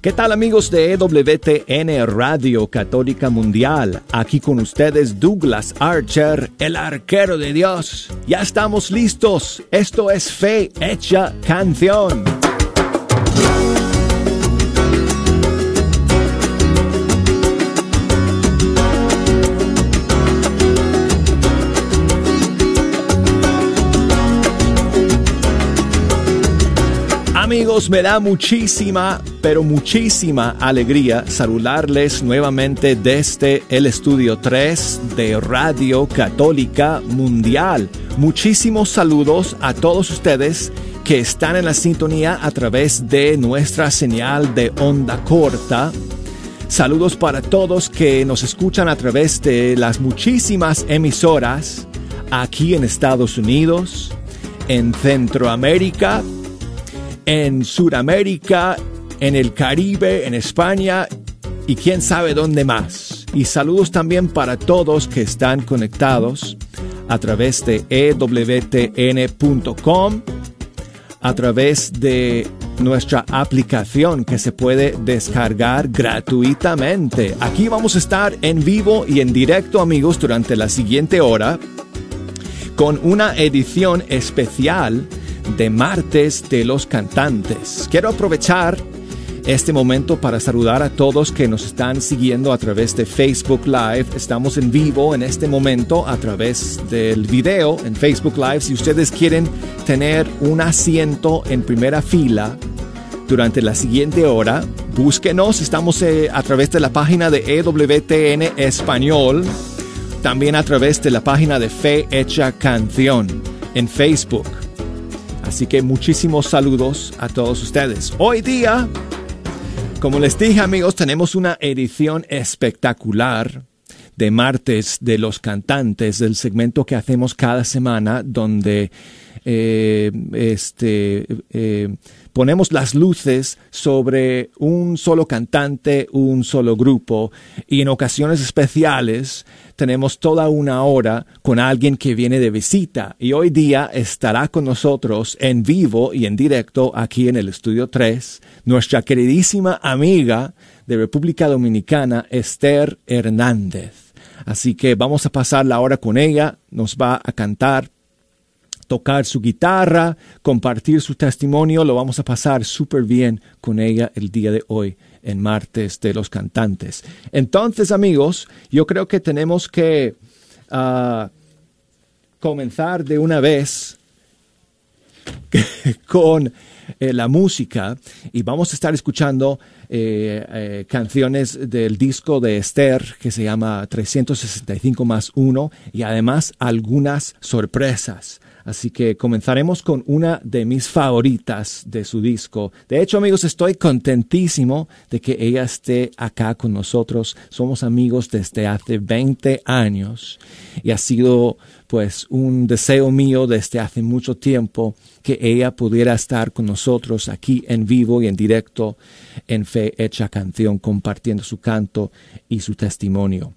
¿Qué tal amigos de EWTN Radio Católica Mundial? Aquí con ustedes Douglas Archer, el arquero de Dios. Ya estamos listos. Esto es Fe Hecha Canción. Amigos, me da muchísima, pero muchísima alegría saludarles nuevamente desde el estudio 3 de Radio Católica Mundial. Muchísimos saludos a todos ustedes que están en la sintonía a través de nuestra señal de onda corta. Saludos para todos que nos escuchan a través de las muchísimas emisoras aquí en Estados Unidos, en Centroamérica, en Sudamérica, en el Caribe, en España y quién sabe dónde más. Y saludos también para todos que están conectados a través de ewtn.com, a través de nuestra aplicación que se puede descargar gratuitamente. Aquí vamos a estar en vivo y en directo amigos durante la siguiente hora con una edición especial de martes de los cantantes. Quiero aprovechar este momento para saludar a todos que nos están siguiendo a través de Facebook Live. Estamos en vivo en este momento a través del video en Facebook Live. Si ustedes quieren tener un asiento en primera fila durante la siguiente hora, búsquenos. Estamos eh, a través de la página de EWTN Español, también a través de la página de Fe Hecha Canción en Facebook. Así que muchísimos saludos a todos ustedes. Hoy día, como les dije amigos, tenemos una edición espectacular de martes de los cantantes del segmento que hacemos cada semana donde eh, este, eh, ponemos las luces sobre un solo cantante, un solo grupo y en ocasiones especiales tenemos toda una hora con alguien que viene de visita y hoy día estará con nosotros en vivo y en directo aquí en el estudio 3 nuestra queridísima amiga de República Dominicana, Esther Hernández. Así que vamos a pasar la hora con ella, nos va a cantar tocar su guitarra, compartir su testimonio. Lo vamos a pasar súper bien con ella el día de hoy, en martes de los cantantes. Entonces, amigos, yo creo que tenemos que ah, comenzar de una vez con eh, la música y vamos a estar escuchando eh, eh, canciones del disco de Esther que se llama 365 más 1 y además algunas sorpresas. Así que comenzaremos con una de mis favoritas de su disco. De hecho, amigos, estoy contentísimo de que ella esté acá con nosotros. Somos amigos desde hace 20 años y ha sido pues un deseo mío desde hace mucho tiempo que ella pudiera estar con nosotros aquí en vivo y en directo en Fe Hecha Canción compartiendo su canto y su testimonio.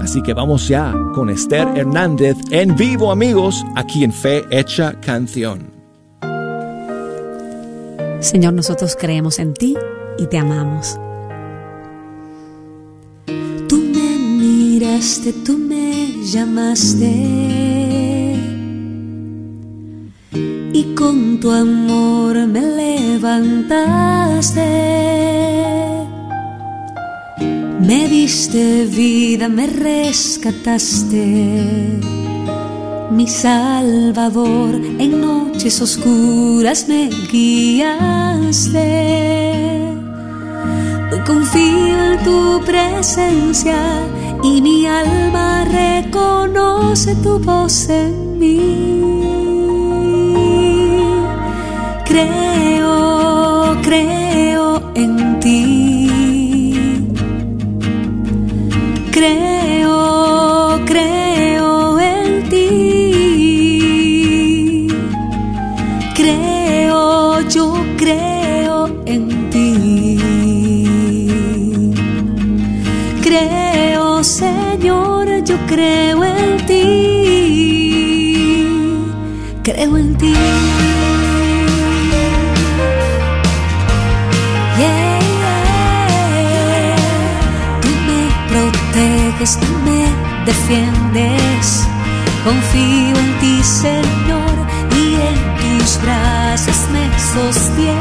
Así que vamos ya con Esther Hernández en vivo, amigos, aquí en Fe Hecha Canción. Señor, nosotros creemos en ti y te amamos. Tú me miraste, tú me llamaste y con tu amor me levantaste me diste vida, me rescataste, mi Salvador, en noches oscuras me guiaste. Confío en tu presencia y mi alma reconoce tu voz en mí. Creo, creo en ti Creo, creo en ti. Creo, yo creo en ti. Creo, Señor, yo creo en ti. Creo en ti. Proteges, tú me defiendes. Confío en ti, Señor, y en tus brazos me sostienes.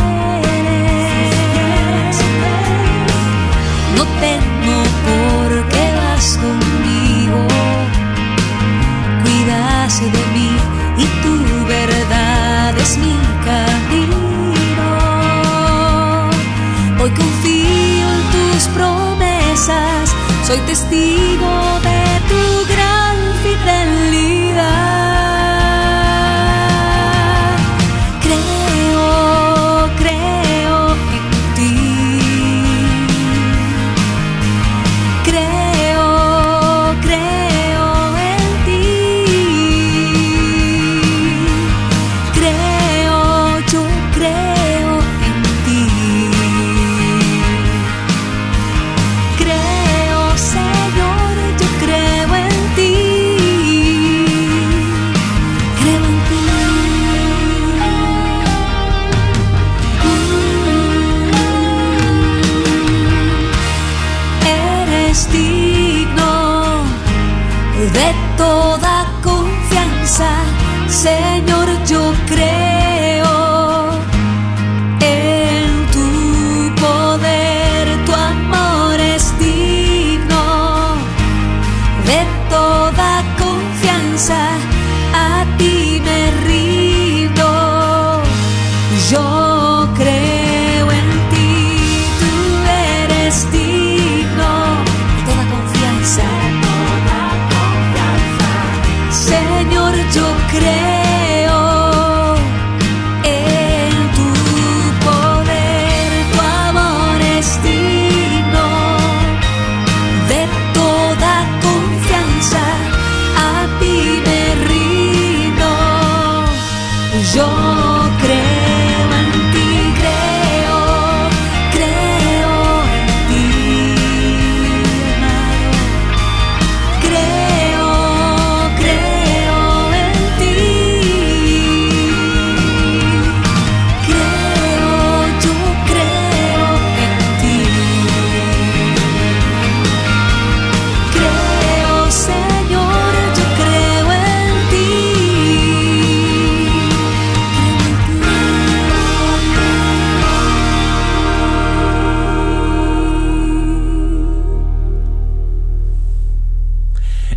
No temo porque vas conmigo, cuidas de mí y tu verdad es mi camino. Hoy confío soy testigo de tu gran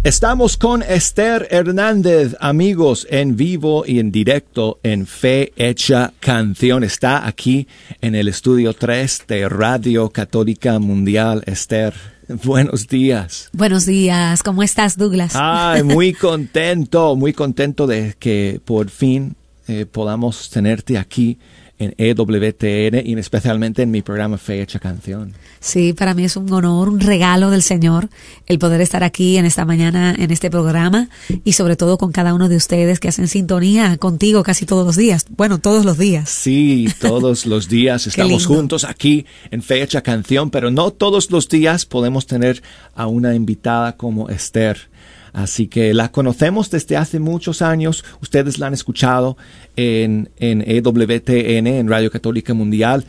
Estamos con Esther Hernández, amigos, en vivo y en directo en Fe Hecha Canción. Está aquí en el estudio 3 de Radio Católica Mundial. Esther, buenos días. Buenos días, ¿cómo estás, Douglas? Ay, muy contento, muy contento de que por fin eh, podamos tenerte aquí en EWTN y especialmente en mi programa Fe Hecha Canción. Sí, para mí es un honor, un regalo del Señor el poder estar aquí en esta mañana, en este programa y sobre todo con cada uno de ustedes que hacen sintonía contigo casi todos los días. Bueno, todos los días. Sí, todos los días estamos juntos aquí en Fecha Canción, pero no todos los días podemos tener a una invitada como Esther. Así que la conocemos desde hace muchos años. Ustedes la han escuchado en, en EWTN, en Radio Católica Mundial,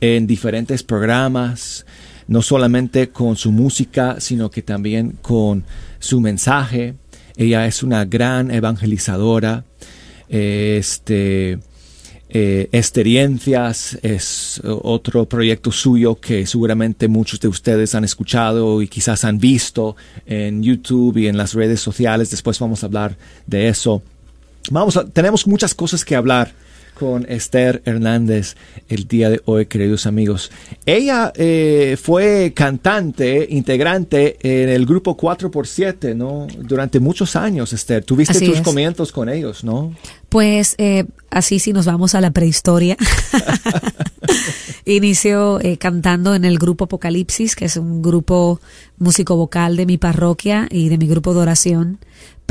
en diferentes programas, no solamente con su música, sino que también con su mensaje. Ella es una gran evangelizadora. Este, eh, Experiencias es otro proyecto suyo que seguramente muchos de ustedes han escuchado y quizás han visto en YouTube y en las redes sociales. Después vamos a hablar de eso. Vamos a, tenemos muchas cosas que hablar con Esther Hernández el día de hoy, queridos amigos. Ella eh, fue cantante, integrante en el grupo 4x7, ¿no? Durante muchos años, Esther. Tuviste Así tus es. comienzos con ellos, ¿no? Pues eh, así si nos vamos a la prehistoria. Inició eh, cantando en el grupo Apocalipsis, que es un grupo músico vocal de mi parroquia y de mi grupo de oración.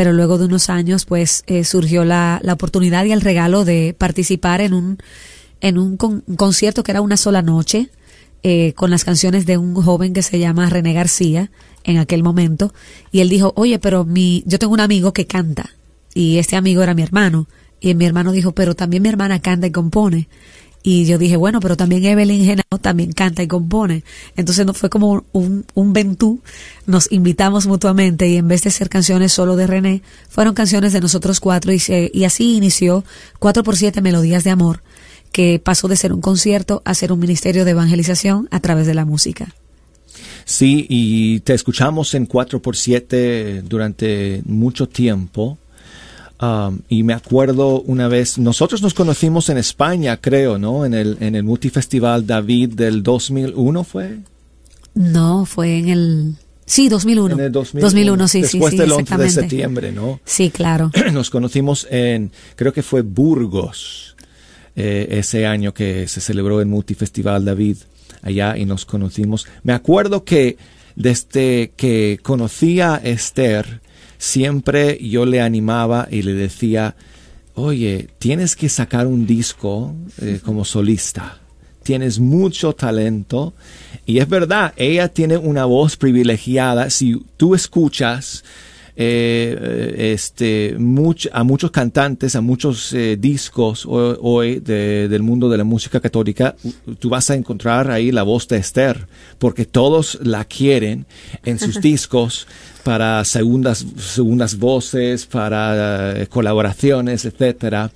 Pero luego de unos años, pues eh, surgió la, la oportunidad y el regalo de participar en un, en un, con- un concierto que era una sola noche, eh, con las canciones de un joven que se llama René García en aquel momento. Y él dijo, oye, pero mi, yo tengo un amigo que canta y este amigo era mi hermano. Y mi hermano dijo, pero también mi hermana canta y compone. Y yo dije, bueno, pero también Evelyn Genao también canta y compone. Entonces no fue como un, un ventú. Nos invitamos mutuamente y en vez de ser canciones solo de René, fueron canciones de nosotros cuatro y, y así inició 4 por 7 Melodías de Amor, que pasó de ser un concierto a ser un ministerio de evangelización a través de la música. Sí, y te escuchamos en 4 por 7 durante mucho tiempo. Um, y me acuerdo una vez, nosotros nos conocimos en España, creo, ¿no? En el, en el Multifestival David del 2001 fue. No, fue en el... Sí, 2001. En el 2001, 2001 sí, Después sí, del sí, 11 de septiembre, ¿no? Sí, claro. Nos conocimos en, creo que fue Burgos, eh, ese año que se celebró el Multifestival David allá y nos conocimos. Me acuerdo que desde que conocí a Esther, siempre yo le animaba y le decía, oye, tienes que sacar un disco eh, como solista. Tienes mucho talento y es verdad, ella tiene una voz privilegiada. Si tú escuchas eh, este, much, a muchos cantantes, a muchos eh, discos ho- hoy de- del mundo de la música católica, tú vas a encontrar ahí la voz de Esther, porque todos la quieren en sus discos para segundas, segundas voces, para eh, colaboraciones, etcétera.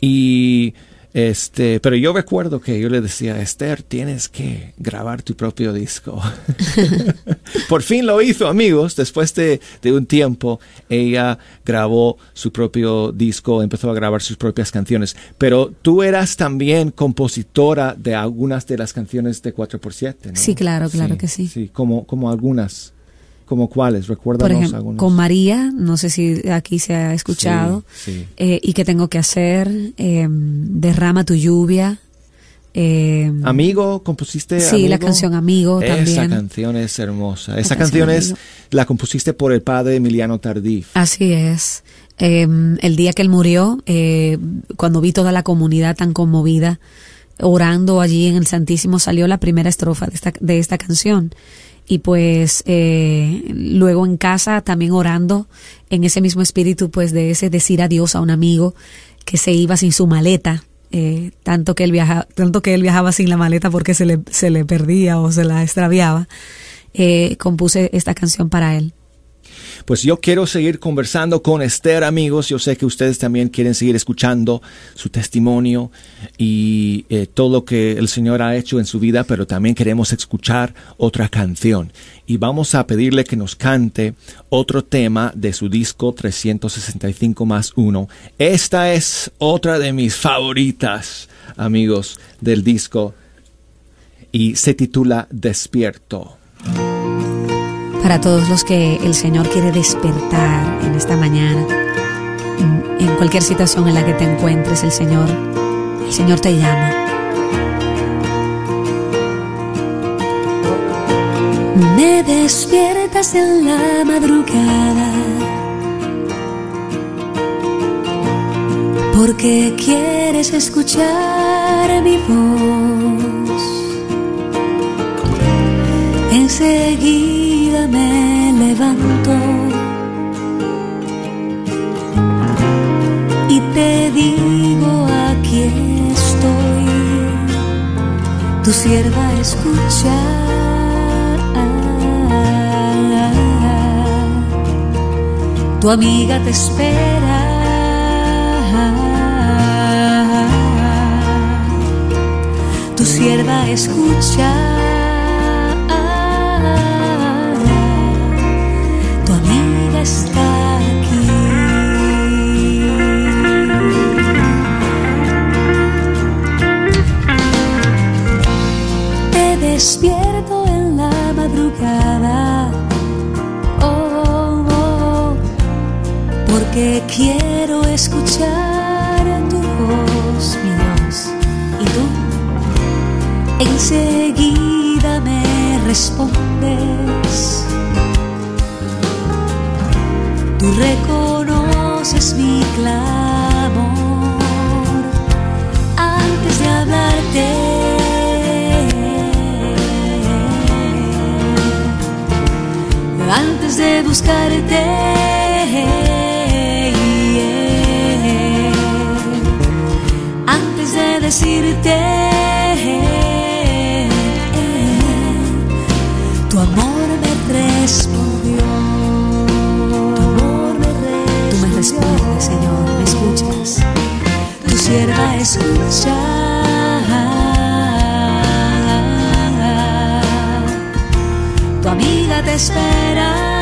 Y este, pero yo recuerdo que yo le decía, Esther, tienes que grabar tu propio disco. Por fin lo hizo, amigos. Después de, de un tiempo, ella grabó su propio disco, empezó a grabar sus propias canciones. Pero tú eras también compositora de algunas de las canciones de 4x7, ¿no? Sí, claro, claro que sí. Sí, como, como algunas. ¿Como cuáles? Recuérdanos Por ejemplo, con María, no sé si aquí se ha escuchado, Sí, sí. eh, y qué tengo que hacer, eh, derrama tu lluvia. eh, Amigo, compusiste Sí, la canción Amigo Esa también. canción es hermosa. Esa canción canción es la compusiste por el padre Emiliano Tardif. Así es. Eh, el día que él murió, eh, cuando vi toda la comunidad tan conmovida, orando allí en el Santísimo, salió la primera estrofa de esta, de esta canción. Y pues eh, luego en casa también orando en ese mismo espíritu, pues de ese decir adiós a un amigo que se iba sin su maleta. eh, tanto que él viaja, tanto que él viajaba sin la maleta porque se le, se le perdía o se la extraviaba, eh, compuse esta canción para él. Pues yo quiero seguir conversando con Esther, amigos. Yo sé que ustedes también quieren seguir escuchando su testimonio y eh, todo lo que el Señor ha hecho en su vida, pero también queremos escuchar otra canción. Y vamos a pedirle que nos cante otro tema de su disco 365 más 1. Esta es otra de mis favoritas, amigos, del disco y se titula Despierto. Para todos los que el Señor quiere despertar en esta mañana, en, cualquier situación en la que te encuentres, el Señor, el Señor te llama. Me despiertas en la madrugada porque quieres escuchar mi voz. Enseguida me levanto y te digo aquí estoy, tu sierva escucha. Tu amiga te espera. Tu sierva escucha. Despierto en la madrugada. Oh, oh, porque quiero escuchar tu voz, mi Dios. Y tú enseguida me respondes. Tú reconoces mi clamor antes de hablarte. Antes de buscarte. decirte, tu amor me respondió. Tu amor me respondió. Tú me respondes, Señor, me escuchas. Tu sierva escucha. Tu amiga te espera.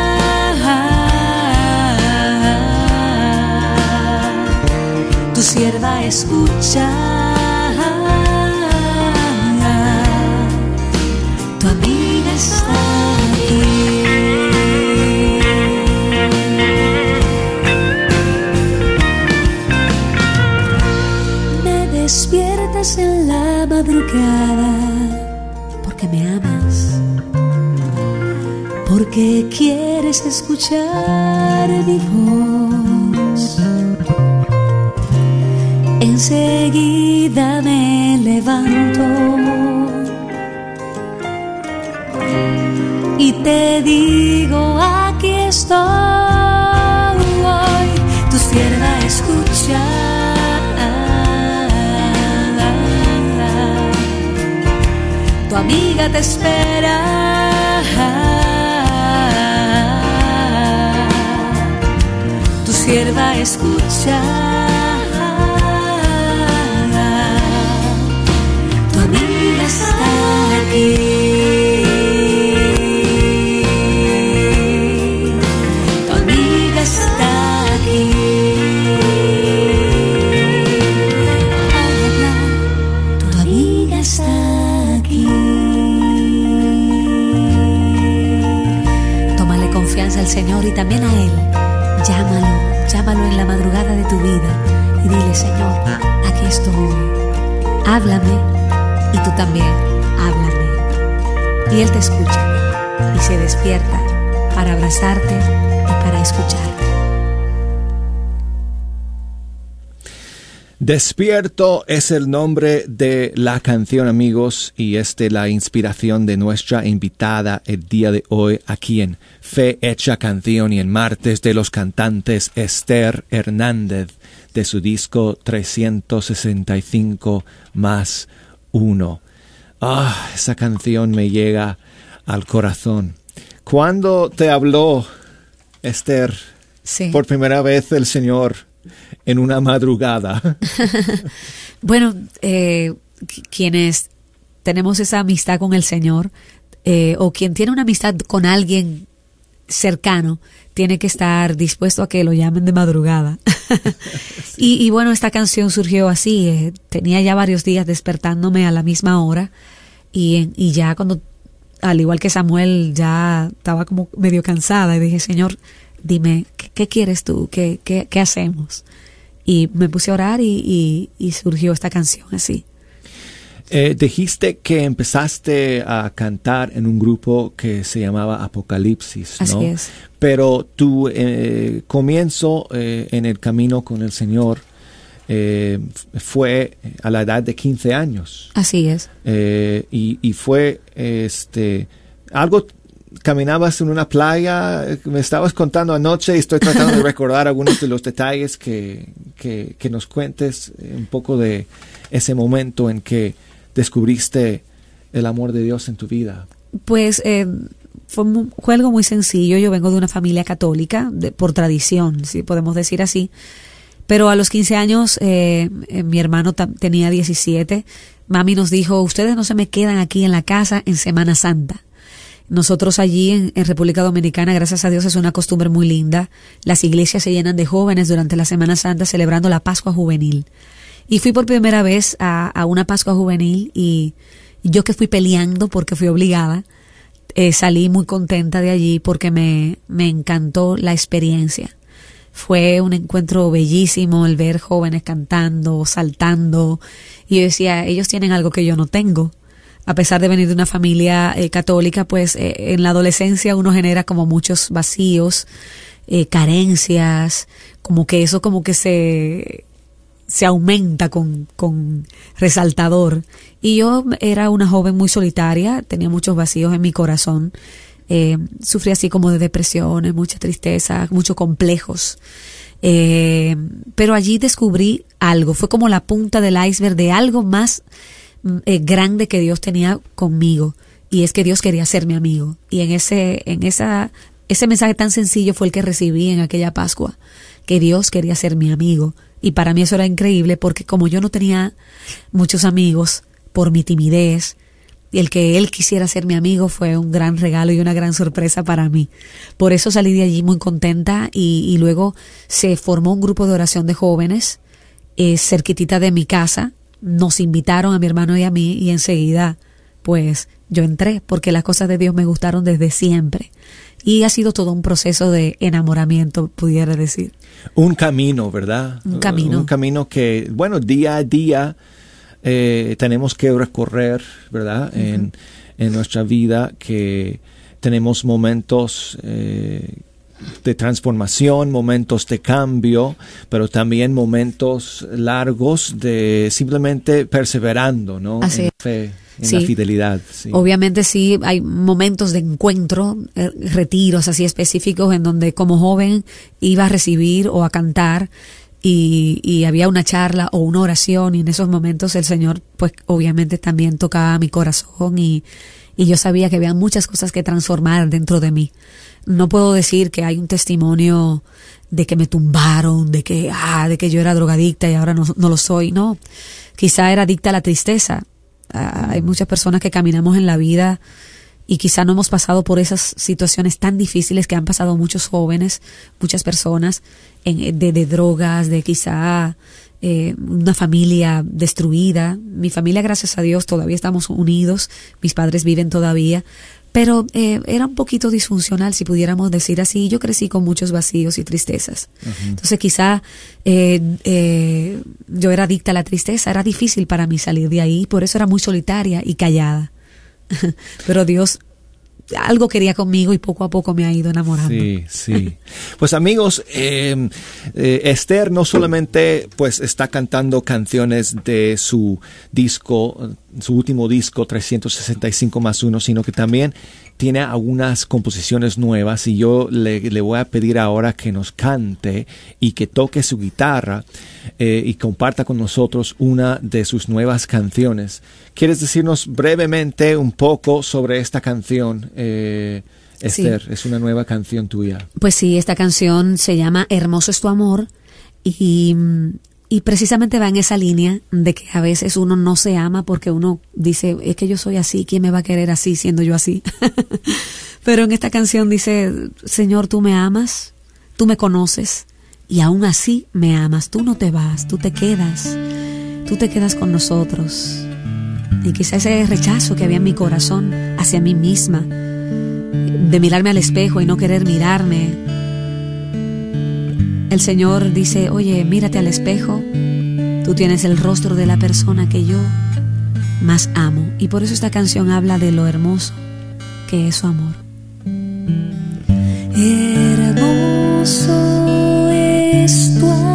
Tu sierva escucha. Tu amiga está aquí. Me despiertas en la madrugada porque me amas, porque quieres escuchar mi voz. Enseguida me levanto y te digo aquí estoy. Tu sierva escucha. Tu amiga te espera. Tu sierva escucha. Al Señor y también a Él. Llámalo, llámalo en la madrugada de tu vida y dile, Señor, aquí estoy. Háblame y tú también, háblame. Y Él te escucha y se despierta para abrazarte y para escucharte. Despierto es el nombre de la canción, amigos, y es de la inspiración de nuestra invitada el día de hoy aquí en Fe Hecha Canción y en martes de los cantantes Esther Hernández de su disco 365 más uno. Ah, esa canción me llega al corazón. ¿Cuándo te habló, Esther, Sí. por primera vez el Señor en una madrugada? Bueno, eh, qu- quienes tenemos esa amistad con el Señor, eh, o quien tiene una amistad con alguien cercano, tiene que estar dispuesto a que lo llamen de madrugada. y, y bueno, esta canción surgió así. eh, tenía ya varios días despertándome a la misma hora y, y ya cuando, al igual que Samuel, ya estaba como medio cansada y dije, Señor, dime, ¿qué, quieres tú? ¿Qué, qué, qué hacemos? Y me puse a orar y, y- y surgió esta canción así. Eh, dijiste que empezaste a cantar en un grupo que se llamaba Apocalipsis, ¿no? Así es. Pero tu eh, comienzo eh, en el camino con el Señor eh, fue a la edad de 15 años. Así es. Y, y fue este algo caminabas en una playa me estabas contando anoche y estoy tratando de recordar algunos de los detalles que, que, que nos cuentes un poco de ese momento en que descubriste el amor de Dios en tu vida Pues eh, fue, fue algo muy sencillo. Yo vengo de una familia católica, de- por tradición, si podemos decir así. Pero a los 15 años, eh, eh, mi hermano tenía 17. Mami nos dijo, ustedes no se me quedan aquí en la casa en Semana Santa. Nosotros allí en, República Dominicana, gracias a Dios, es una costumbre muy linda. Las iglesias se llenan de jóvenes durante la Semana Santa celebrando la Pascua Juvenil. Y fui por primera vez a, a una Pascua Juvenil y yo que fui peleando porque fui obligada, eh, salí muy contenta de allí porque me, me encantó la experiencia. Fue un encuentro bellísimo el ver jóvenes cantando, saltando. Y yo decía, ellos tienen algo que yo no tengo. A pesar de venir de una familia eh, católica, pues eh, en la adolescencia uno genera como muchos vacíos, eh, carencias, como que eso como que se, se aumenta con, con resaltador. Y yo era una joven muy solitaria, tenía muchos vacíos en mi corazón, sufrí así como de depresiones, mucha tristeza, muchos complejos. Pero allí descubrí algo, fue como la punta del iceberg de algo más eh, grande que Dios tenía conmigo y es que Dios quería ser mi amigo y en ese en esa ese mensaje tan sencillo fue el que recibí en aquella Pascua, que Dios quería ser mi amigo y para mí eso era increíble porque como yo no tenía muchos amigos por mi timidez, y el que él quisiera ser mi amigo fue un gran regalo y una gran sorpresa para mí. Por eso salí de allí muy contenta y, luego se formó un grupo de oración de jóvenes eh, cerquitita de mi casa. Nos invitaron a mi hermano y a mí y enseguida pues yo entré porque las cosas de Dios me gustaron desde siempre. Y ha sido todo un proceso de enamoramiento, pudiera decir. Un camino, ¿verdad? Un camino. Un camino que, bueno, día a día eh, tenemos que recorrer, ¿verdad? en, en, nuestra vida, que tenemos momentos eh, de transformación, momentos de cambio, pero también momentos largos de simplemente perseverando, ¿no? Así en fe, en la fidelidad. Obviamente sí, hay momentos de encuentro, eh, retiros así específicos en donde como joven iba a recibir o a cantar y, y, había una charla o una oración y en esos momentos el Señor pues obviamente también tocaba mi corazón y, y yo sabía que había muchas cosas que transformar dentro de mí. No puedo decir que hay un testimonio de que me tumbaron, de que, ah, de que yo era drogadicta y ahora no, no lo soy, no. Quizá era adicta a la tristeza. Ah, hay muchas personas que caminamos en la vida y quizá no hemos pasado por esas situaciones tan difíciles que han pasado muchos jóvenes, muchas personas, en, de, de drogas, de quizá eh, una familia destruida. Mi familia, gracias a Dios, todavía estamos unidos, mis padres viven todavía, pero eh, era un poquito disfuncional, si pudiéramos decir así. Yo crecí con muchos vacíos y tristezas. Entonces quizá eh, yo era adicta a la tristeza, era difícil para mí salir de ahí, por eso era muy solitaria y callada. Pero Dios algo quería conmigo y poco a poco me ha ido enamorando. Sí, sí. Pues amigos, em, eh, Esther no solamente pues está cantando canciones de su disco, su último disco 365 más uno, sino que también tiene algunas composiciones nuevas y yo le, le, voy a pedir ahora que nos cante y que toque su guitarra eh, y comparta con nosotros una de sus nuevas canciones. ¿Quieres decirnos brevemente un poco sobre esta canción? Eh, Esther, es una nueva canción tuya. Pues sí, esta canción se llama Hermoso es tu amor y y precisamente va en esa línea de que a veces uno no se ama porque uno dice, es que yo soy así, ¿quién me va a querer así siendo yo así? Pero en esta canción dice, Señor, tú me amas, tú me conoces y aún así me amas, tú no te vas, tú te quedas, tú te quedas con nosotros. Y quizá ese rechazo que había en mi corazón hacia mí misma, de mirarme al espejo y no querer mirarme, el Señor dice, oye, mírate al espejo, tú tienes el rostro de la persona que yo más amo. Y por eso esta canción habla de lo hermoso que es su amor. Hermoso es tu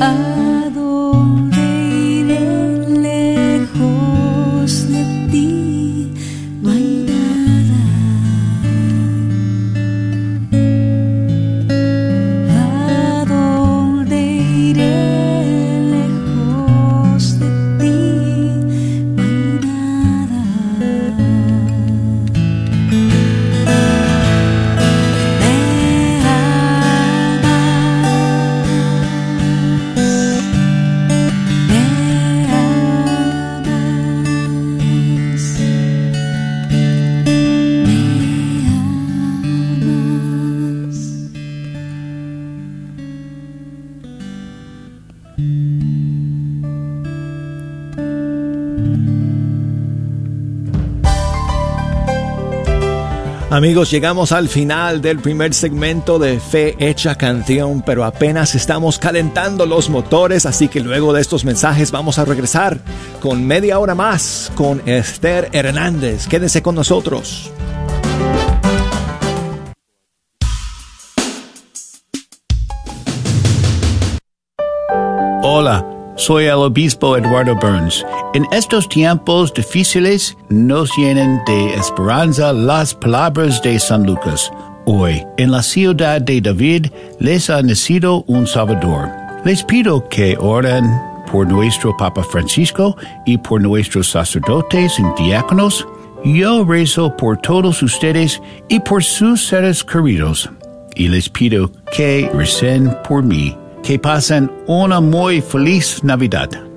amas. Amigos, llegamos al final del primer segmento de Fe Hecha Canción, pero apenas estamos calentando los motores, así que luego de estos mensajes vamos a regresar con media hora más con Esther Hernández. Quédese con nosotros. Hola, soy el obispo Eduardo Burns. En estos tiempos difíciles nos llenan de esperanza las palabras de San Lucas. Hoy, en la ciudad de David, les ha nacido un Salvador. Les pido que oren por nuestro Papa Francisco y por nuestros sacerdotes y diáconos. Yo rezo por todos ustedes y por sus seres queridos. Y les pido que recen por mí. Que pasen una muy feliz Navidad.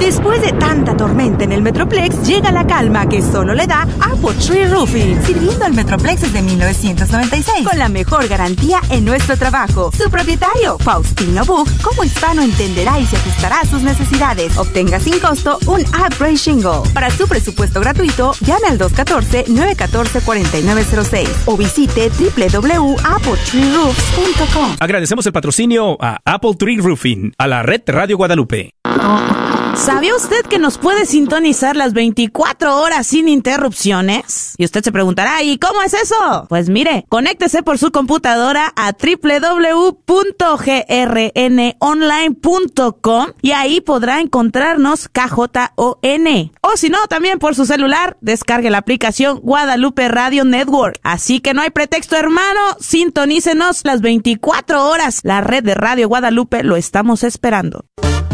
Después de tanta tormenta en el Metroplex, llega la calma que solo le da Apple Tree Roofing, sirviendo al Metroplex desde 1996, con la mejor garantía en nuestro trabajo. Su propietario, Faustino Buch, como hispano entenderá y se ajustará a sus necesidades. Obtenga sin costo un upgrade shingle. Para su presupuesto gratuito, llame al 214-914-4906 o visite www.appletreeroofs.com. Agradecemos el patrocinio a Apple Tree Roofing, a la red Radio Guadalupe. ¿Sabía usted que nos puede sintonizar las 24 horas sin interrupciones? Y usted se preguntará, ¿y cómo es eso? Pues mire, conéctese por su computadora a www.grnonline.com y ahí podrá encontrarnos KJON. O si no, también por su celular, descargue la aplicación Guadalupe Radio Network. Así que no hay pretexto, hermano, sintonícenos las 24 horas. La red de Radio Guadalupe lo estamos esperando.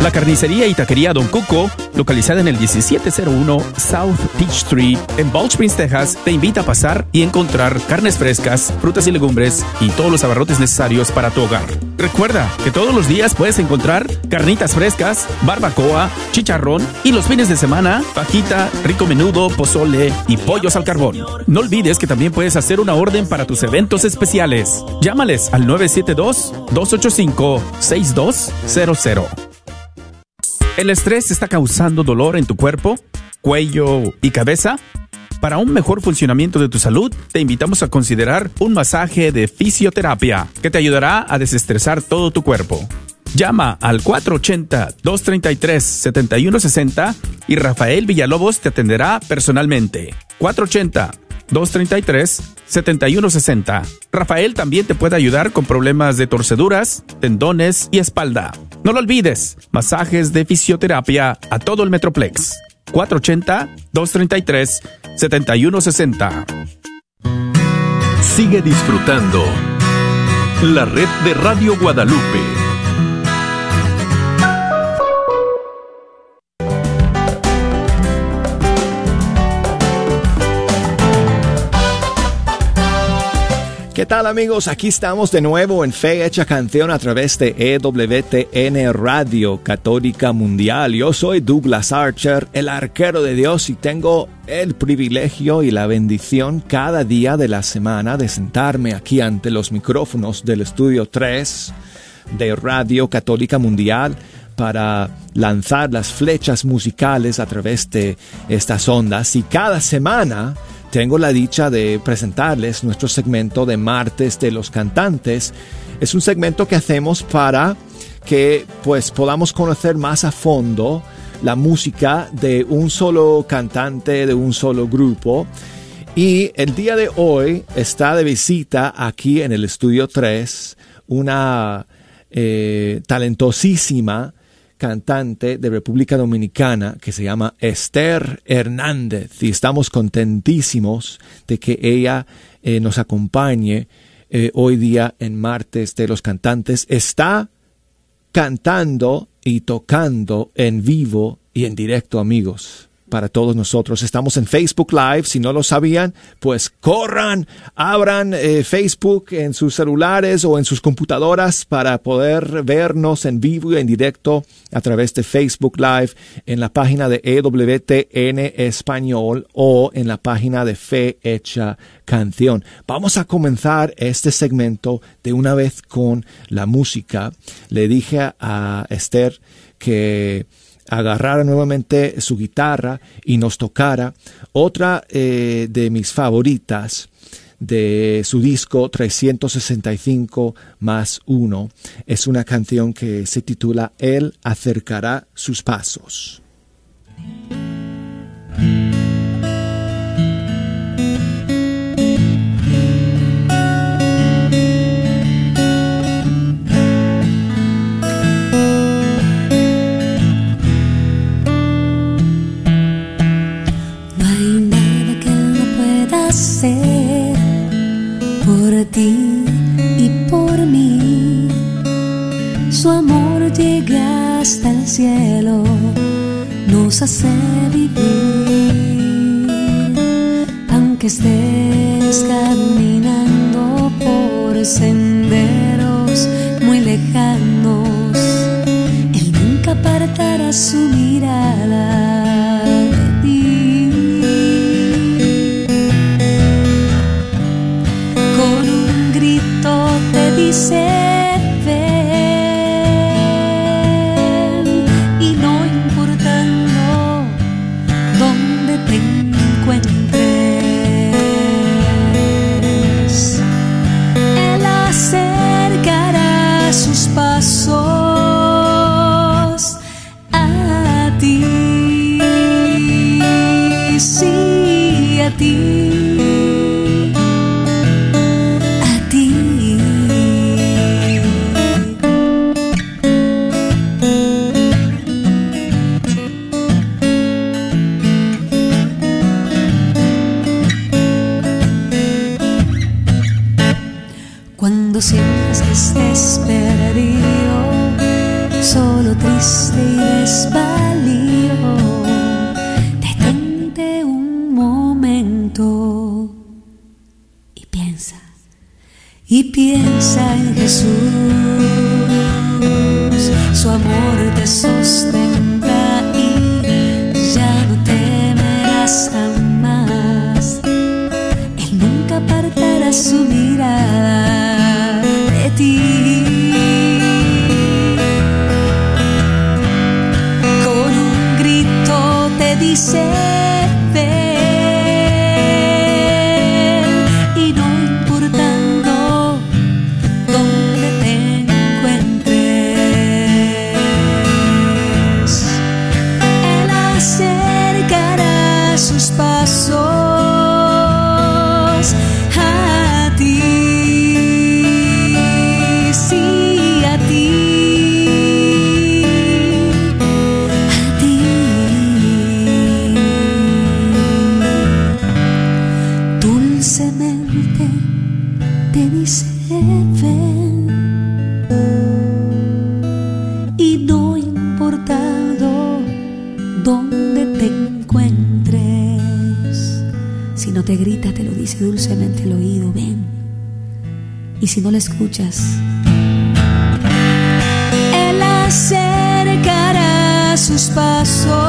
La carnicería y taquería Don Cuco, localizada en el 1701 South Peach Street en Balch Springs, Texas, te invita a pasar y encontrar carnes frescas, frutas y legumbres y todos los abarrotes necesarios para tu hogar. Recuerda que todos los días puedes encontrar carnitas frescas, barbacoa, chicharrón y los fines de semana, fajita, rico menudo, pozole y pollos al carbón. No olvides que también puedes hacer una orden para tus eventos especiales. Llámales al 972-285-6200. ¿El estrés está causando dolor en tu cuerpo, cuello y cabeza? Para un mejor funcionamiento de tu salud, te invitamos a considerar un masaje de fisioterapia que te ayudará a desestresar todo tu cuerpo. Llama al 480-233-7160 y Rafael Villalobos te atenderá personalmente. 480-233-7160. Rafael también te puede ayudar con problemas de torceduras, tendones y espalda. No lo olvides, masajes de fisioterapia a todo el Metroplex. 480-233-7160. Sigue disfrutando la red de Radio Guadalupe. ¿Qué tal amigos? Aquí estamos de nuevo en Fe Hecha Canción a través de EWTN Radio Católica Mundial. Yo soy Douglas Archer, el arquero de Dios y tengo el privilegio y la bendición cada día de la semana de sentarme aquí ante los micrófonos del estudio 3 de Radio Católica Mundial para lanzar las flechas musicales a través de estas ondas y cada semana tengo la dicha de presentarles nuestro segmento de martes de los cantantes. Es un segmento que hacemos para que pues podamos conocer más a fondo la música de un solo cantante, de un solo grupo. Y el día de hoy está de visita aquí en el estudio 3 una eh, talentosísima cantante de República Dominicana que se llama Esther Hernández y estamos contentísimos de que ella eh, nos acompañe eh, hoy día en martes de los cantantes. Está cantando y tocando en vivo y en directo amigos para todos nosotros. Estamos en Facebook Live. Si no lo sabían, pues corran, abran eh, Facebook en sus celulares o en sus computadoras para poder vernos en vivo y en directo a través de Facebook Live en la página de EWTN Español o en la página de Fe Hecha Canción. Vamos a comenzar este segmento de una vez con la música. Le dije a Esther que agarrara nuevamente su guitarra y nos tocara otra eh, de mis favoritas de su disco 365 más 1. Es una canción que se titula Él acercará sus pasos. Por ti y por mí. Su amor llega hasta el cielo, nos hace vivir. Aunque estés caminando por senderos muy lejanos, Él nunca apartará su mirada said sus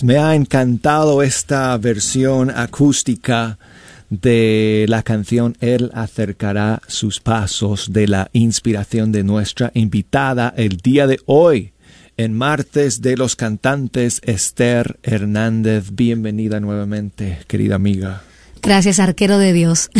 Pues me ha encantado esta versión acústica de la canción Él acercará sus pasos de la inspiración de nuestra invitada el día de hoy en martes de los cantantes Esther Hernández. Bienvenida nuevamente, querida amiga. Gracias, arquero de Dios.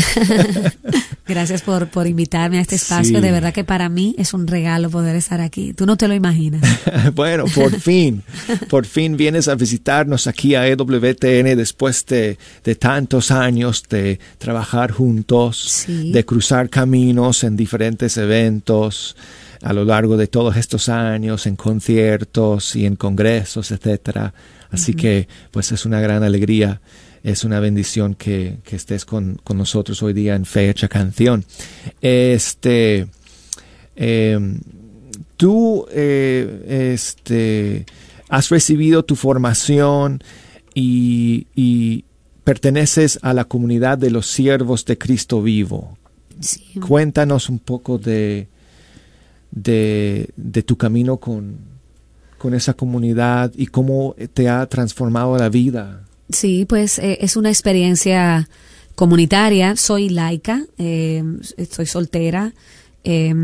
Gracias por, por invitarme a este espacio. De verdad que para mí es un regalo poder estar aquí. Tú no te lo imaginas. bueno, por fin, por fin vienes a visitarnos aquí a EWTN después de, de tantos años de trabajar juntos, de cruzar caminos en diferentes eventos a lo largo de todos estos años, en conciertos y en congresos, etcétera. Así que, pues es una gran alegría es una bendición que, estés con, nosotros hoy día en Fecha Canción. Este, em, tú eh, este, has recibido tu formación y, perteneces a la comunidad de los siervos de Cristo vivo. Cuéntanos un poco de, de, de tu camino con, con esa comunidad y cómo te ha transformado la vida. Sí, pues eh, es una experiencia comunitaria. Soy laica, eh, estoy soltera, eh,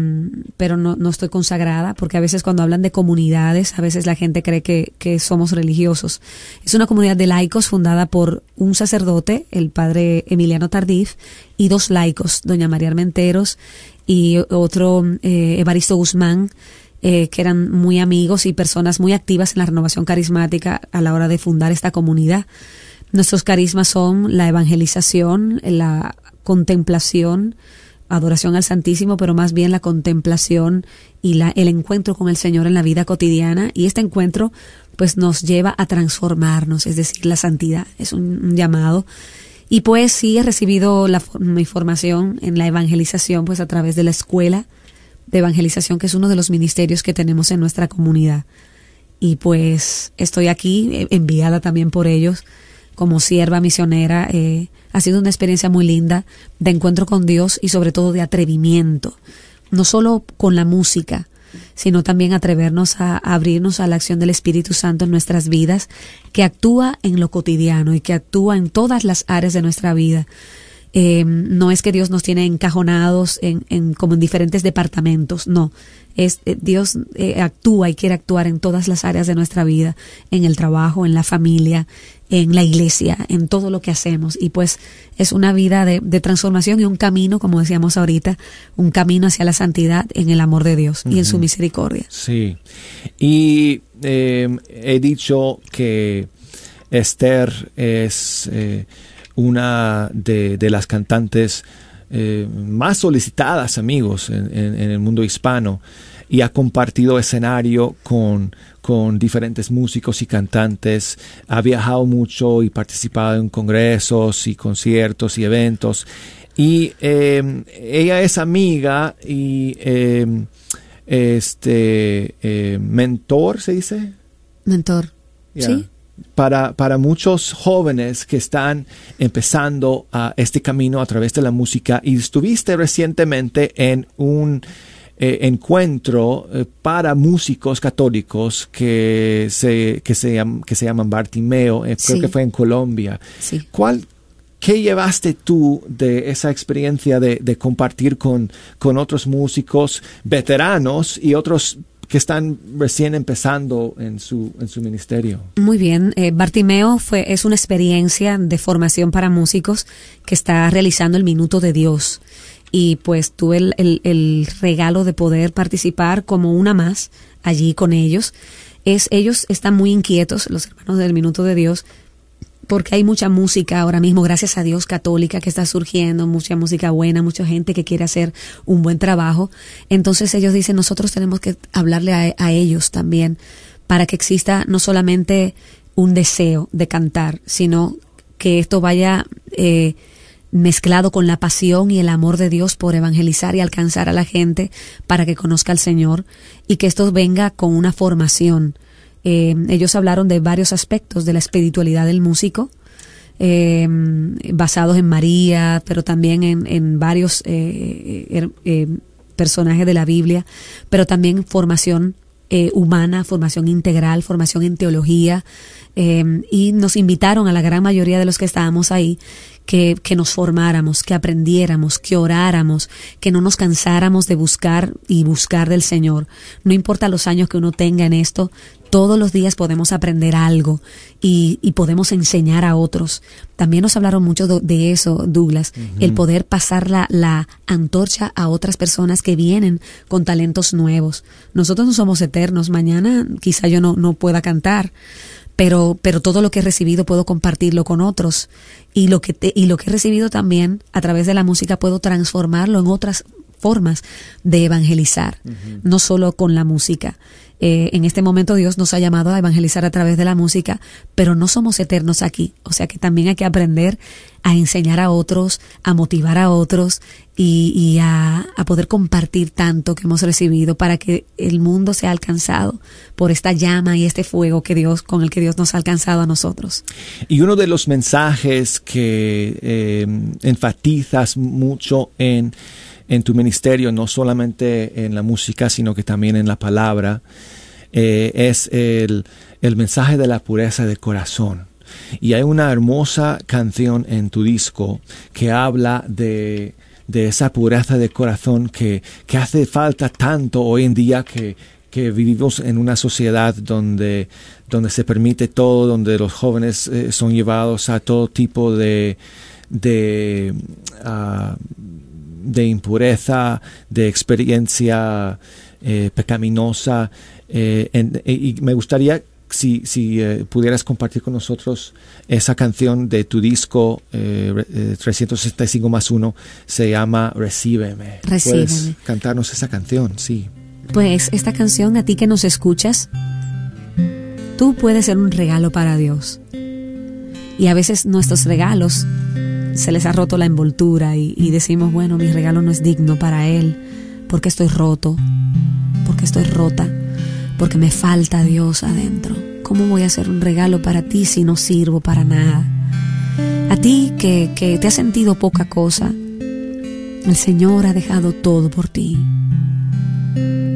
pero no, no, estoy consagrada, porque a veces cuando hablan de comunidades, a veces la gente cree que, que, somos religiosos. Es una comunidad de laicos fundada por un sacerdote, el padre Emiliano Tardif, y dos laicos, doña María Armenteros y otro Evaristo Guzmán. Que eran muy amigos y personas muy activas en la renovación carismática a la hora de fundar esta comunidad. Nuestros carismas son la evangelización, la contemplación, adoración al Santísimo, pero más bien la contemplación y la, el encuentro con el Señor en la vida cotidiana. Y este encuentro pues nos lleva a transformarnos, es decir, la santidad es un, llamado. Y pues sí he recibido la, mi formación en la evangelización pues a través de la escuela de evangelización, que es uno de los ministerios que tenemos en nuestra comunidad. Y pues estoy aquí eh, enviada también por ellos como sierva misionera. Eh, ha sido una experiencia muy linda de encuentro con Dios y sobre todo de atrevimiento, no solo con la música, sino también atrevernos a, abrirnos a la acción del Espíritu Santo en nuestras vidas, que actúa en lo cotidiano y que actúa en todas las áreas de nuestra vida. Eh, no es que Dios nos tiene encajonados en, en, como en diferentes departamentos, no. Es, eh, Dios actúa y quiere actuar en todas las áreas de nuestra vida, en el trabajo, en la familia, en la iglesia, en todo lo que hacemos. Y pues es una vida de, transformación y un camino, como decíamos ahorita, un camino hacia la santidad en el amor de Dios y en su misericordia. Sí. Y em, he dicho que Esther es eh, una de, las cantantes eh, más solicitadas, amigos, en, en el mundo hispano y ha compartido escenario con, con diferentes músicos y cantantes, ha viajado mucho y participado en congresos y conciertos y eventos. Y em, ella es amiga y em, este em, mentor, ¿se dice? Mentor. Sí. Para, para, muchos jóvenes que están empezando a este camino a través de la música. Y estuviste recientemente en un eh, encuentro eh, para músicos católicos que se, que se, que se llaman Bartimeo, eh, creo que fue en Colombia. ¿Cuál, ¿Qué llevaste tú de esa experiencia de, de compartir con, con otros músicos veteranos y otros que están recién empezando en su, en su ministerio. Muy bien, Bartimeo fue, es una experiencia de formación para músicos que está realizando el Minuto de Dios y pues tuve el, el, regalo de poder participar como una más allí con ellos. es ellos están muy inquietos, los hermanos del Minuto de Dios, porque hay mucha música ahora mismo, gracias a Dios, católica que está surgiendo, mucha música buena, mucha gente que quiere hacer un buen trabajo. Entonces ellos dicen, nosotros tenemos que hablarle a, ellos también para que exista no solamente un deseo de cantar, sino que esto vaya eh, mezclado con la pasión y el amor de Dios por evangelizar y alcanzar a la gente para que conozca al Señor y que esto venga con una formación. Eh, ellos hablaron de varios aspectos de la espiritualidad del músico, eh, basados en María, pero también en, varios eh, er- eh, personajes de la Biblia, pero también formación eh, humana, formación integral, formación en teología, eh, y nos invitaron a la gran mayoría de los que estábamos ahí que, que nos formáramos, que aprendiéramos, que oráramos, que no nos cansáramos de buscar y buscar del Señor. No importa los años que uno tenga en esto, todos los días podemos aprender algo y, y podemos enseñar a otros. También nos hablaron mucho de, de eso, Douglas, el poder pasar la, la antorcha a otras personas que vienen con talentos nuevos. Nosotros no somos eternos, mañana quizá yo no, no pueda cantar, pero, pero todo lo que he recibido puedo compartirlo con otros y lo que te- y lo que he recibido también a través de la música puedo transformarlo en otras formas de evangelizar, no solo con la música. Eh, en este momento Dios nos ha llamado a evangelizar a través de la música, pero no somos eternos aquí. O sea que también hay que aprender a enseñar a otros, a motivar a otros y, y a, a poder compartir tanto que hemos recibido para que el mundo sea alcanzado por esta llama y este fuego que Dios, con el que Dios nos ha alcanzado a nosotros. Y uno de los mensajes que eh, enfatizas mucho en, en tu ministerio, no solamente en la música, sino que también en la palabra, eh, es el, el mensaje de la pureza de corazón. Y hay una hermosa canción en tu disco que habla de, de esa pureza de corazón que, que hace falta tanto hoy en día que, que vivimos en una sociedad donde, donde se permite todo, donde los jóvenes eh, son llevados a todo tipo de, de, ah, de impureza, de experiencia eh, pecaminosa. eh, en- y me gustaría si, si eh, pudieras compartir con nosotros esa canción de tu disco eh, eh, 365 más 1, se llama Recíbeme. Recíbeme. ¿Puedes cantarnos esa canción? Sí. Pues esta canción, a ti que nos escuchas, tú puedes ser un regalo para Dios. Y a veces nuestros regalos se les ha roto la envoltura y, decimos, bueno, mi regalo no es digno para Él, porque estoy roto, porque estoy rota, porque me falta Dios adentro. ¿Cómo voy a hacer un regalo para ti si no sirvo para nada? A ti que, que te has sentido poca cosa, el Señor ha dejado todo por ti.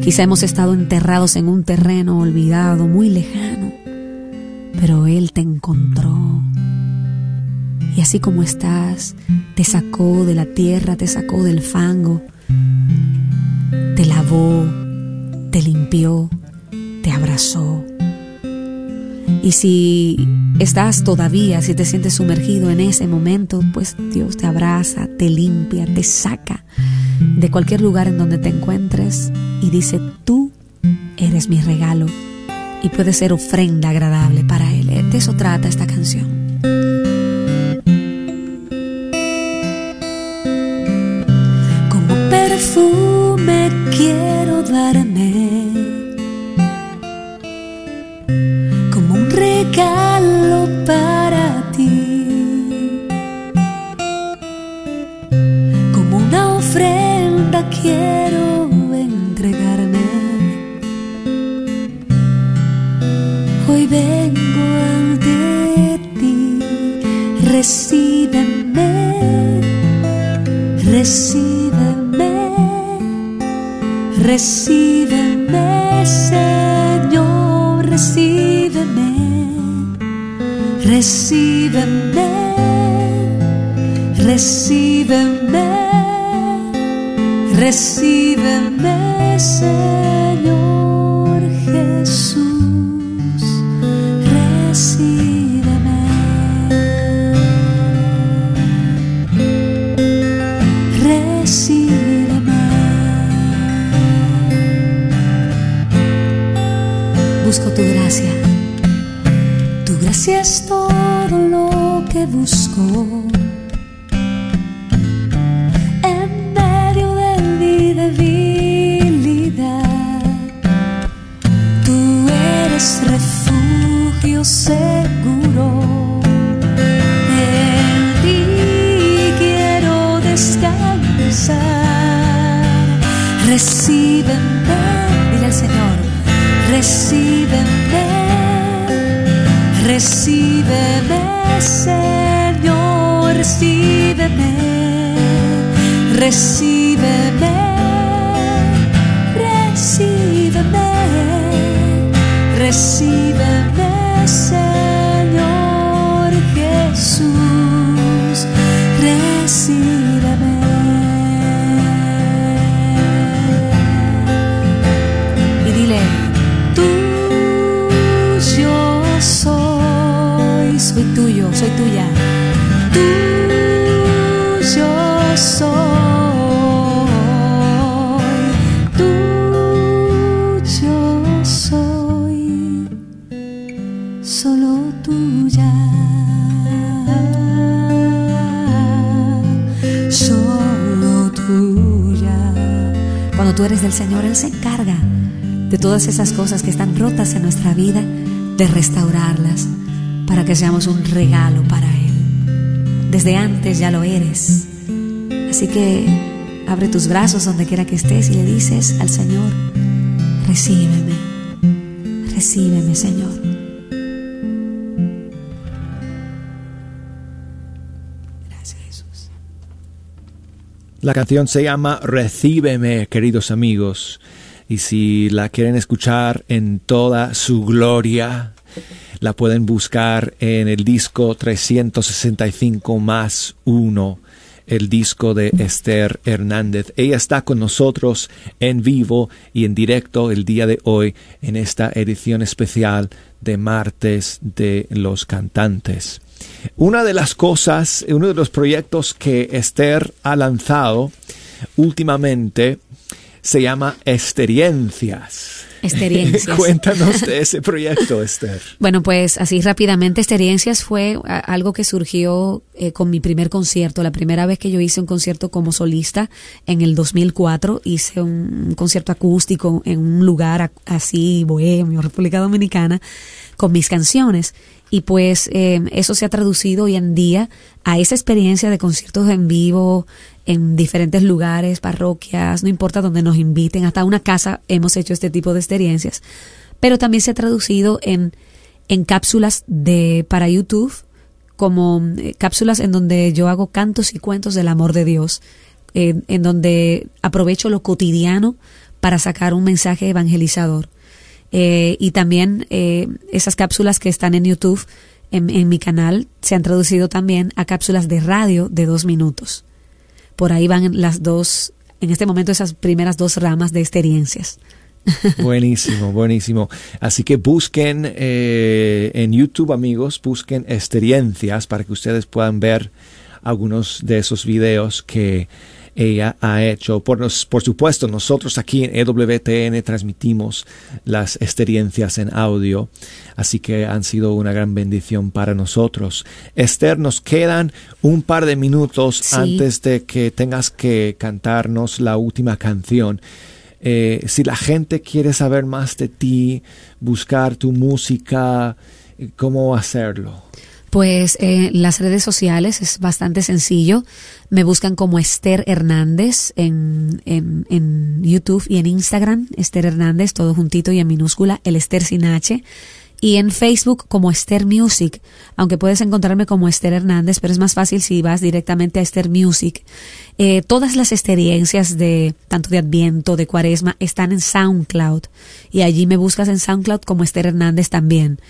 Quizá hemos estado enterrados en un terreno olvidado, muy lejano, pero Él te encontró. Y así como estás, te sacó de la tierra, te sacó del fango, te lavó, te limpió, te abrazó. Y si estás todavía, si te sientes sumergido en ese momento, pues Dios te abraza, te limpia, te saca de cualquier lugar en donde te encuentres y dice, tú eres mi regalo y puede ser ofrenda agradable para Él. De eso trata esta canción. Como un regalo para ti, como una ofrenda quiero entregarme. Hoy vengo ante ti, recíbeme recíbeme, recíbeme, Señor, recíbeme, recíbeme, recíbeme, recíbeme, Señor Gracia es todo lo que busco. Tú eres del Señor, Él se encarga de todas esas cosas que están rotas en nuestra vida, de restaurarlas para que seamos un regalo para Él. Desde antes ya lo eres. Así que abre tus brazos donde quiera que estés y le dices al Señor, recíbeme, recíbeme Señor. La canción se llama Recíbeme, queridos amigos. Y si la quieren escuchar en toda su gloria, la pueden buscar en el disco 365 más 1, el disco de Esther Hernández. Ella está con nosotros en vivo y en directo el día de hoy en esta edición especial de Martes de los Cantantes. Una de las cosas, uno de los proyectos que Esther ha lanzado últimamente se llama Experiencias. Experiencias. Cuéntanos de ese proyecto, Esther. Bueno, pues así rápidamente, Experiencias fue algo que surgió eh, con mi primer concierto. La primera vez que yo hice un concierto como solista en el 2004, hice un, un concierto acústico en un lugar así, bohemio, República Dominicana, con mis canciones. Y pues eh, eso se ha traducido hoy en día a esa experiencia de conciertos en vivo en diferentes lugares, parroquias, no importa donde nos inviten, hasta una casa hemos hecho este tipo de experiencias. Pero también se ha traducido en, en cápsulas de para YouTube, como eh, cápsulas en donde yo hago cantos y cuentos del amor de Dios, en donde aprovecho lo cotidiano para sacar un mensaje evangelizador. Eh, y también eh, esas cápsulas que están en YouTube, en, mi canal, se han traducido también a cápsulas de radio de dos minutos. Por ahí van las dos, en este momento esas primeras dos ramas de experiencias. Buenísimo, buenísimo. Así que busquen eh, en YouTube, amigos, busquen experiencias para que ustedes puedan ver algunos de esos videos que ella ha hecho. Por, nos- por supuesto, nosotros aquí en EWTN transmitimos las experiencias en audio, así que han sido una gran bendición para nosotros. Esther, nos quedan un par de minutos Sí. antes de que tengas que cantarnos la última canción. Eh, si la gente quiere saber más de ti, buscar tu música, ¿cómo hacerlo? Pues eh, las redes sociales es bastante sencillo. Me buscan como Esther Hernández en, en, en YouTube y en Instagram, Esther Hernández, todo juntito y en minúscula, el Esther sin H. Y en Facebook como Esther Music, aunque puedes encontrarme como Esther Hernández, pero es más fácil si vas directamente a Esther Music. Eh, todas las experiencias de tanto de Adviento, de Cuaresma, están en SoundCloud. Y allí me buscas en SoundCloud como Esther Hernández también.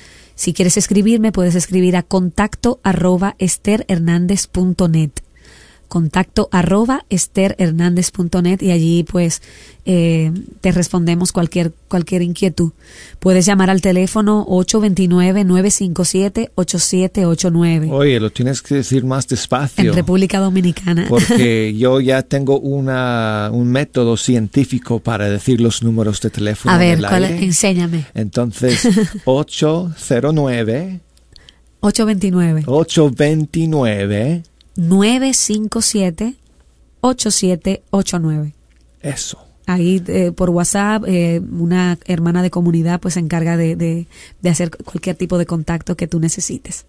Si quieres escribirme, puedes escribir a contacto arroba esterhernandez.net. contacto arroba esterhernandez.net y allí pues eh, te respondemos cualquier, cualquier inquietud. Puedes llamar al teléfono 829-957-8789. Oye, lo tienes que decir más despacio. En República Dominicana. Porque yo ya tengo una, un método científico para decir los números de teléfono. A ver, ¿cuál- enséñame. Entonces, 809 829 829 957 8789. eso. Ahí eh, por WhatsApp, eh, una hermana de comunidad pues se encarga de, de, de hacer cualquier tipo de contacto que tú necesites.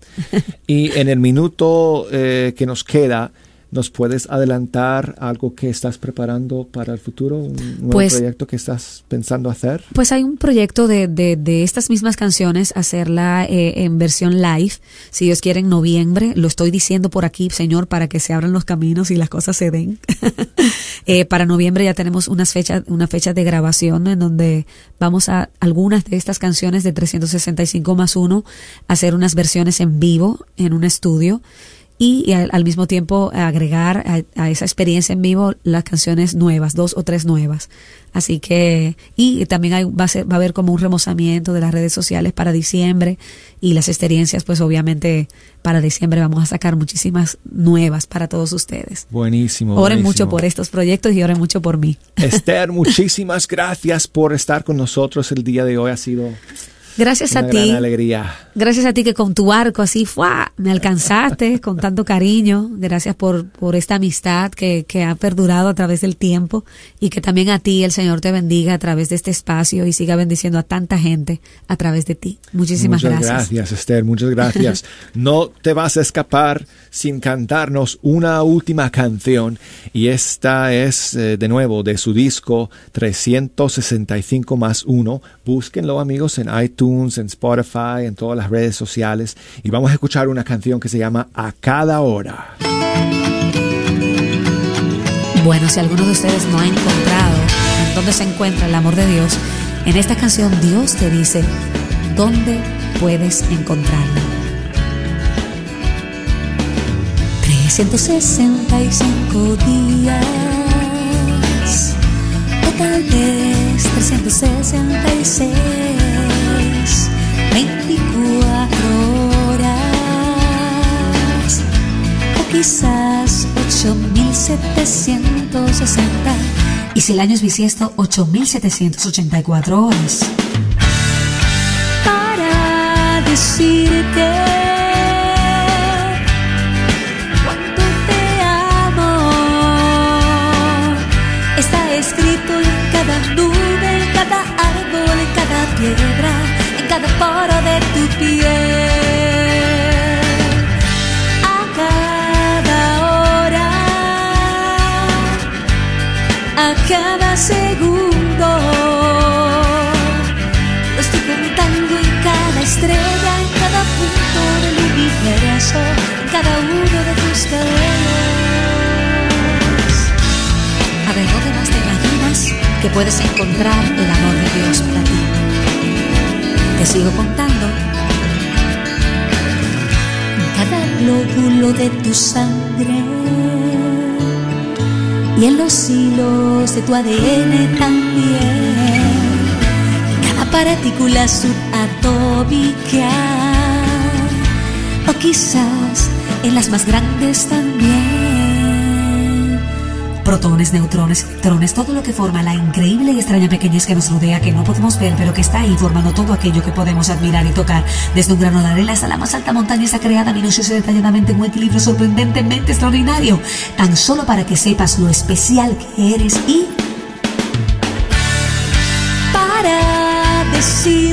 Y en el minuto eh, que nos queda, ¿nos puedes adelantar algo que estás preparando para el futuro? ¿Un nuevo Pues- proyecto que estás pensando hacer? Pues hay un proyecto de, de, de estas mismas canciones, hacerla eh, en versión live, si Dios quiere, en noviembre. Lo estoy diciendo por aquí, Señor, para que se abran los caminos y las cosas se den. Eh, para noviembre ya tenemos unas fechas, una fecha de grabación en donde vamos a algunas de estas canciones de 365 más 1 hacer unas versiones en vivo en un estudio y, y al, al mismo tiempo agregar a, a esa experiencia en vivo las canciones nuevas, dos o tres nuevas. Así que, y también hay, va, a ser- va a haber como un remozamiento de las redes sociales para diciembre y las experiencias, pues obviamente para diciembre vamos a sacar muchísimas nuevas para todos ustedes. Buenísimo. Oren buenísimo. mucho por estos proyectos y oren mucho por mí. Esther, muchísimas gracias por estar con nosotros el día de hoy. Ha sido Gracias una a ti. alegría. Gracias a ti que con tu arco así ¡fua! me alcanzaste con tanto cariño. Gracias por, por esta amistad que, que ha perdurado a través del tiempo y que también a ti el Señor te bendiga a través de este espacio y siga bendiciendo a tanta gente a través de ti. Muchísimas muchas gracias. Esther. Muchas gracias. no te vas a escapar sin cantarnos una última canción. Y esta es, eh, de nuevo, de su disco 365 más 1. Búsquenlo, amigos, en iTunes, en Spotify, en todas las redes sociales. Y vamos a escuchar una canción que se llama A cada hora. Bueno, si alguno de ustedes no ha encontrado en dónde se encuentra el amor de Dios, en esta canción Dios te dice dónde puedes encontrarlo. 365 días, o tal vez 366, 24 horas, o quizás 8760. Y si el año es bisiesto, 8784 horas. para decirte en cada poro de tu piel. A cada hora, a cada segundo. Lo estoy contando en cada estrella, en cada punto del universo, en cada uno de tus cabellos. A ver, ¿dónde más te imaginas que puedes encontrar el amor de Dios para ti? Te sigo contando. Cada glóbulo de tu sangre y en los hilos de tu ADN también. Cada partícula subatómica o quizás en las más grandes también. Protones, neutrones, electrones, todo lo que forma la increíble y extraña pequeñez que nos rodea, que no podemos ver, pero que está ahí formando todo aquello que podemos admirar y tocar, desde un grano de arena hasta la más alta montaña está creada minuciosa y detalladamente en un equilibrio sorprendentemente extraordinario, tan solo para que sepas lo especial que eres y para decirte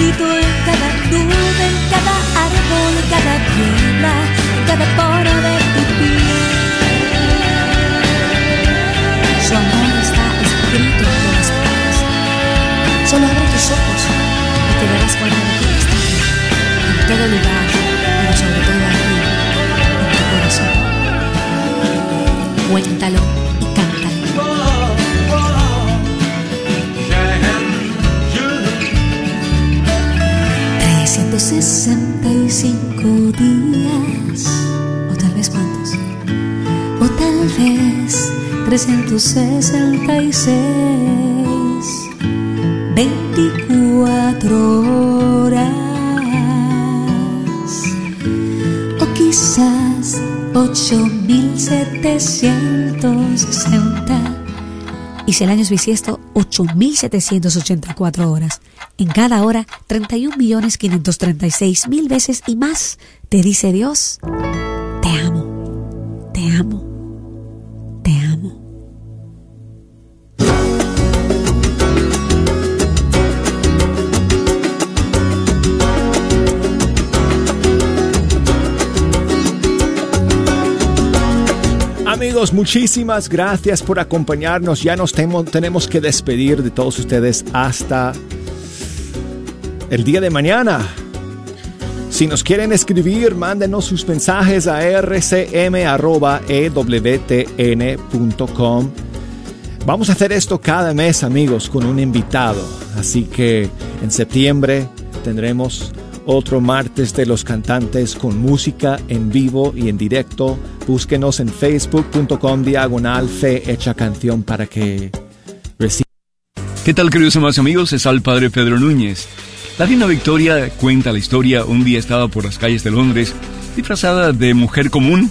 En cada nube, en cada árbol, en cada piedra, en cada poro de tu piel. Su amor está escrito en todas partes. Solo abre tus ojos y te darás cuenta de que está en todo lugar, pero sobre todo aquí, en tu corazón. Cuéntalo 365 días, o tal vez cuántos, o tal vez 366, 24 horas, o quizás 8760. Y si el año es bisiesto, 8.784 horas. En cada hora, 31.536.000 veces y más, te dice Dios, Muchísimas gracias por acompañarnos. Ya nos tenemos que despedir de todos ustedes hasta el día de mañana. Si nos quieren escribir, mándenos sus mensajes a rcm.ewtn.com. Vamos a hacer esto cada mes, amigos, con un invitado. Así que en septiembre tendremos otro martes de los cantantes con música en vivo y en directo. Búsquenos en facebook.com diagonal fe hecha canción para que reciban. ¿Qué tal, queridos amados amigos? Es al padre Pedro Núñez. La reina Victoria cuenta la historia. Un día estaba por las calles de Londres, disfrazada de mujer común.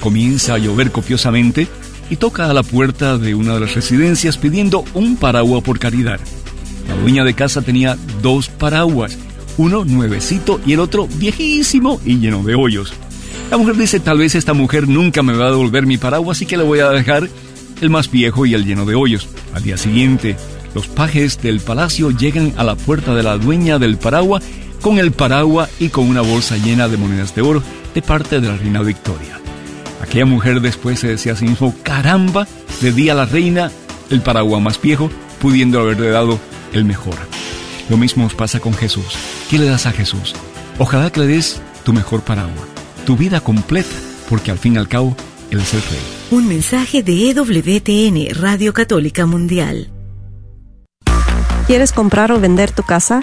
Comienza a llover copiosamente y toca a la puerta de una de las residencias pidiendo un paraguas por caridad. La dueña de casa tenía dos paraguas, uno nuevecito y el otro viejísimo y lleno de hoyos. La mujer dice, tal vez esta mujer nunca me va a devolver mi paraguas, así que le voy a dejar el más viejo y el lleno de hoyos. Al día siguiente, los pajes del palacio llegan a la puerta de la dueña del paraguas con el paraguas y con una bolsa llena de monedas de oro de parte de la reina Victoria. Aquella mujer después se decía a sí mismo, caramba, le di a la reina el paraguas más viejo, pudiendo haberle dado el mejor. Lo mismo os pasa con Jesús. ¿Qué le das a Jesús? Ojalá que le des tu mejor paraguas, tu vida completa, porque al fin y al cabo, Él es el Rey. Un mensaje de EWTN, Radio Católica Mundial. ¿Quieres comprar o vender tu casa?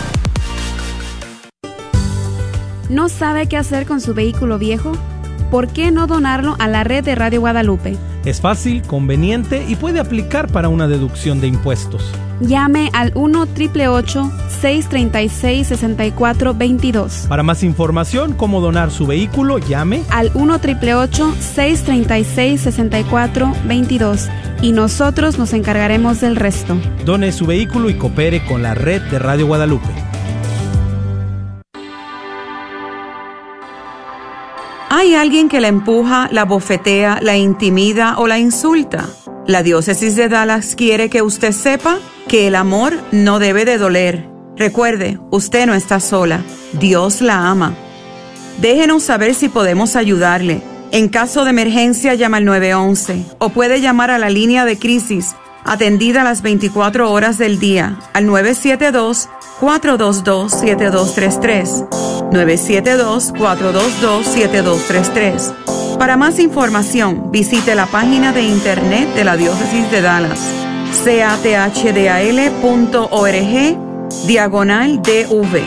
¿No sabe qué hacer con su vehículo viejo? ¿Por qué no donarlo a la red de Radio Guadalupe? Es fácil, conveniente y puede aplicar para una deducción de impuestos. Llame al 1 888 636 6422 Para más información, cómo donar su vehículo, llame al 1 888 636 6422 y nosotros nos encargaremos del resto. Done su vehículo y coopere con la red de Radio Guadalupe. ¿Hay alguien que la empuja, la bofetea, la intimida o la insulta? La diócesis de Dallas quiere que usted sepa que el amor no debe de doler. Recuerde, usted no está sola. Dios la ama. Déjenos saber si podemos ayudarle. En caso de emergencia llama al 911 o puede llamar a la línea de crisis atendida las 24 horas del día al 972-422-7233. 972-422-7233. Para más información, visite la página de internet de la Diócesis de Dallas, cathdal.org, diagonal DV.